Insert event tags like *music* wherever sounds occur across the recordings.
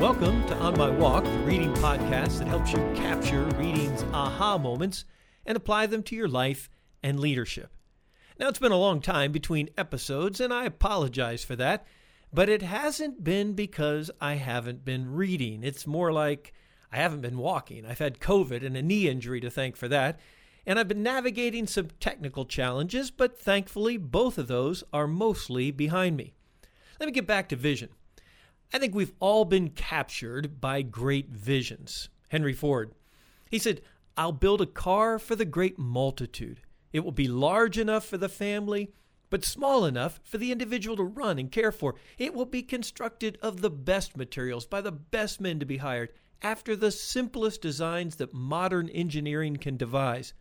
Welcome to On My Walk, the reading podcast that helps you capture reading's aha moments and apply them to your life and leadership. Now, it's been a long time between episodes, and I apologize for that, but it hasn't been because I haven't been reading. It's more like I haven't been walking. I've had COVID and a knee injury to thank for that, and I've been navigating some technical challenges, but thankfully, both of those are mostly behind me. Let me get back to vision. I think we've all been captured by great visions. Henry Ford. He said, I'll build a car for the great multitude. It will be large enough for the family, but small enough for the individual to run and care for. It will be constructed of the best materials by the best men to be hired, after the simplest designs that modern engineering can devise.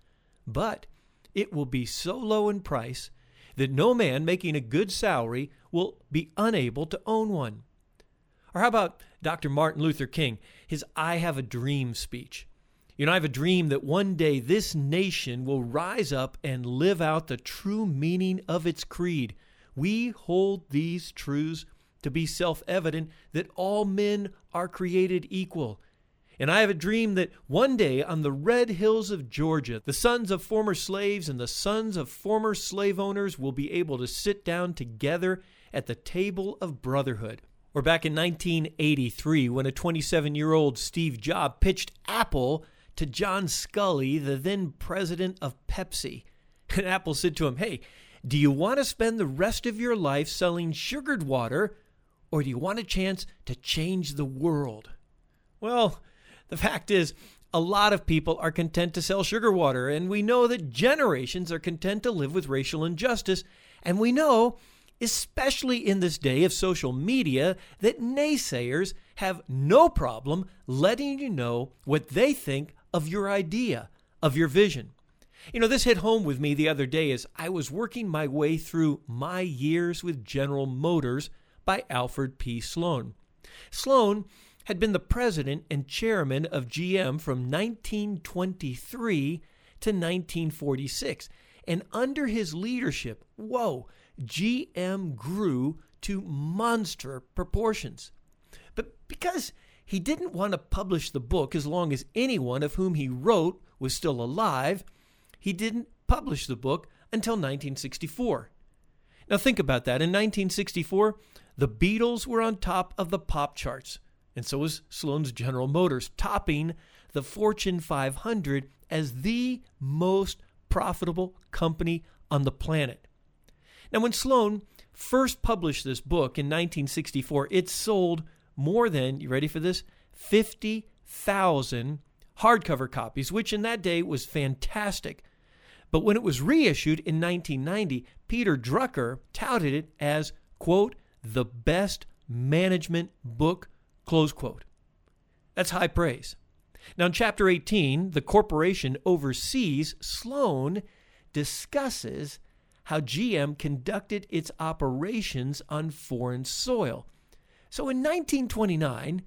But it will be so low in price that no man making a good salary will be unable to own one. Or how about Dr. Martin Luther King, his I Have a Dream speech? You know, I have a dream that one day this nation will rise up and live out the true meaning of its creed. We hold these truths to be self evident that all men are created equal. And I have a dream that one day on the red hills of Georgia, the sons of former slaves and the sons of former slave owners will be able to sit down together at the table of brotherhood. Or back in 1983, when a 27 year old Steve Jobs pitched Apple to John Sculley, the then president of Pepsi. *laughs* And Apple said to him, Hey, do you want to spend the rest of your life selling sugared water, or do you want a chance to change the world? Well, the fact is, a lot of people are content to sell sugar water, and we know that generations are content to live with racial injustice, and we know especially in this day of social media, that naysayers have no problem letting you know what they think of your idea, of your vision. You know, this hit home with me the other day as I was working my way through My Years with General Motors by Alfred P. Sloan. Sloan had been the president and chairman of GM from 1923 to 1946. And under his leadership, whoa, GM grew to monster proportions. But because he didn't want to publish the book as long as anyone of whom he wrote was still alive, he didn't publish the book until 1964. Now, think about that. In 1964, the Beatles were on top of the pop charts, and so was Sloan's General Motors, topping the Fortune 500 as the most profitable company on the planet. Now, when Sloan first published this book in 1964, it sold more than, you ready for this? 50,000 hardcover copies, which in that day was fantastic. But when it was reissued in 1990, Peter Drucker touted it as, quote, the best management book, close quote. That's high praise. Now, in chapter 18, the corporation overseas, Sloan discusses how GM conducted its operations on foreign soil. So in 1929,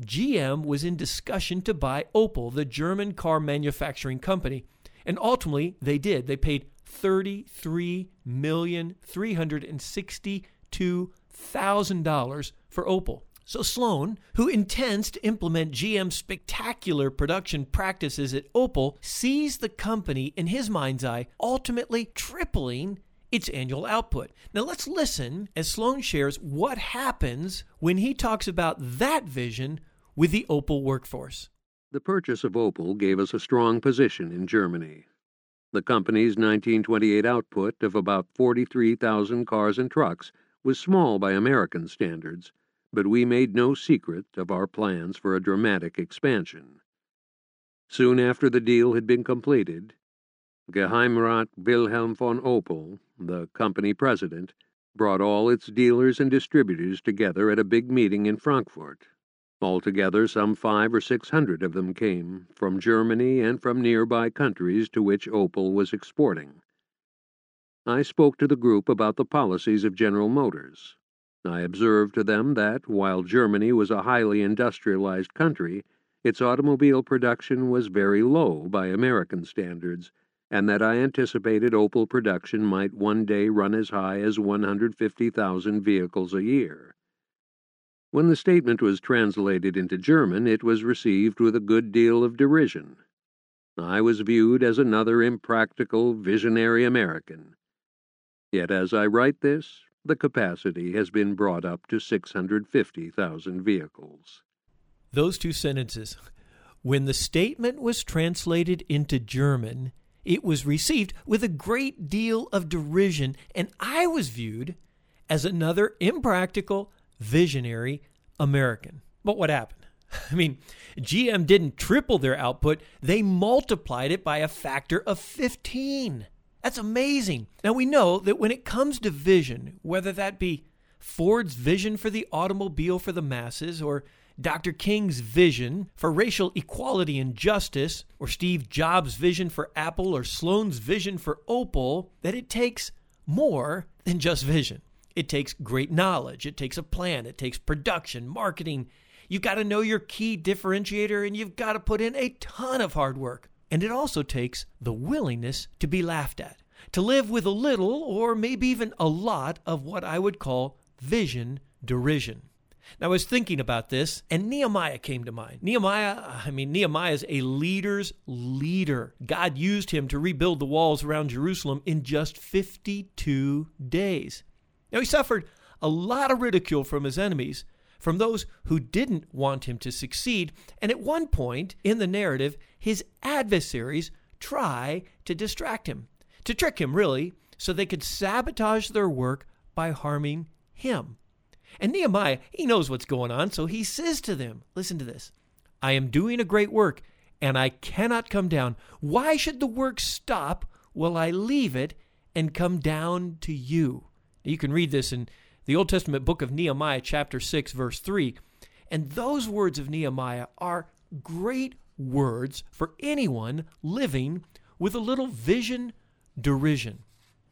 GM was in discussion to buy Opel, the German car manufacturing company, and ultimately they did. They paid $33,362,000 for Opel. So Sloan, who intends to implement GM's spectacular production practices at Opel, sees the company in his mind's eye ultimately tripling its annual output. Now let's listen as Sloan shares what happens when he talks about that vision with the Opel workforce. The purchase of Opel gave us a strong position in Germany. The company's 1928 output of about 43,000 cars and trucks was small by American standards but we made no secret of our plans for a dramatic expansion. Soon after the deal had been completed, Geheimrat Wilhelm von Opel, the company president, brought all its dealers and distributors together at a big meeting in Frankfurt. Altogether, some five or six hundred of them came from Germany and from nearby countries to which Opel was exporting. I spoke to the group about the policies of General Motors, I observed to them that, while Germany was a highly industrialized country, its automobile production was very low by American standards, and that I anticipated Opel production might one day run as high as 150,000 vehicles a year. When the statement was translated into German, it was received with a good deal of derision. I was viewed as another impractical, visionary American. Yet as I write this, the capacity has been brought up to 650,000 vehicles. Those two sentences. When the statement was translated into German, it was received with a great deal of derision, and I was viewed as another impractical, visionary American. But what happened? *laughs* I mean, GM didn't triple their output, they multiplied it by a factor of 15. That's amazing. Now, we know that when it comes to vision, whether that be Ford's vision for the automobile for the masses, or Dr. King's vision for racial equality and justice, or Steve Jobs' vision for Apple, or Sloan's vision for Opel, that it takes more than just vision. It takes great knowledge, it takes a plan, it takes production, marketing. You've got to know your key differentiator, and you've got to put in a ton of hard work. And it also takes the willingness to be laughed at, to live with a little or maybe even a lot of what I would call vision derision. Now, I was thinking about this, and Nehemiah came to mind. Nehemiah, I mean, Nehemiah is a leader's leader. God used him to rebuild the walls around Jerusalem in just 52 days. Now, he suffered a lot of ridicule from his enemies, from those who didn't want him to succeed. And at one point in the narrative, his adversaries try to distract him, to trick him, really, so they could sabotage their work by harming him. And Nehemiah, he knows what's going on, so he says to them, Listen to this I am doing a great work, and I cannot come down. Why should the work stop while I leave it and come down to you? You can read this in the Old Testament book of Nehemiah, chapter 6, verse 3. And those words of Nehemiah are great words for anyone living with a little vision derision.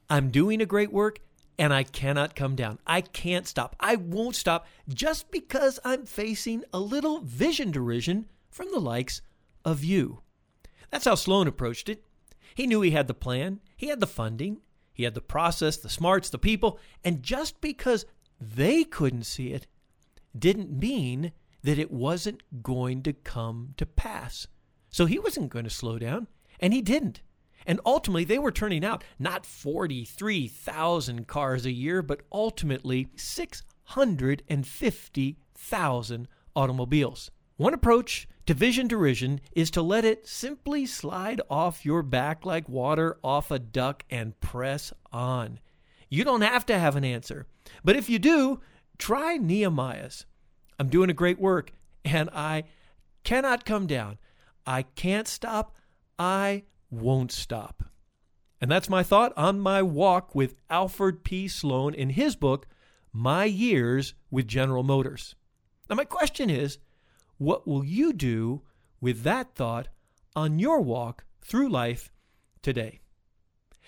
I'm doing a great work and I cannot come down. I can't stop. I won't stop just because I'm facing a little vision derision from the likes of you. That's how Sloan approached it. He knew he had the plan, he had the funding, he had the process, the smarts, the people, and just because they couldn't see it didn't mean that it wasn't going to come to pass. So he wasn't going to slow down, and he didn't. And ultimately, they were turning out not 43,000 cars a year, but ultimately 650,000 automobiles. One approach to vision derision is to let it simply slide off your back like water off a duck and press on. You don't have to have an answer. But if you do, try Nehemiah's. I'm doing a great work and I cannot come down. I can't stop. I won't stop. And that's my thought on my walk with Alfred P. Sloan in his book, My Years with General Motors. Now, my question is what will you do with that thought on your walk through life today?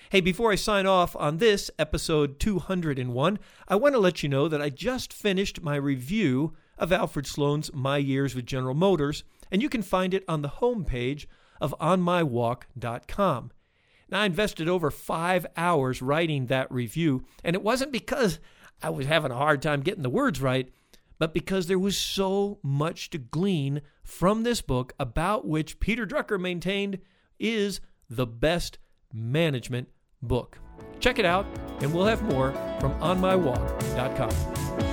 Hey, before I sign off on this episode 201, I want to let you know that I just finished my review of Alfred Sloan's My Years with General Motors, and you can find it on the homepage of onmywalk.com. Now, I invested over five hours writing that review, and it wasn't because I was having a hard time getting the words right but because there was so much to glean from this book about which Peter Drucker maintained is the best management book. Check it out, and we'll have more from OnMyWalk.com.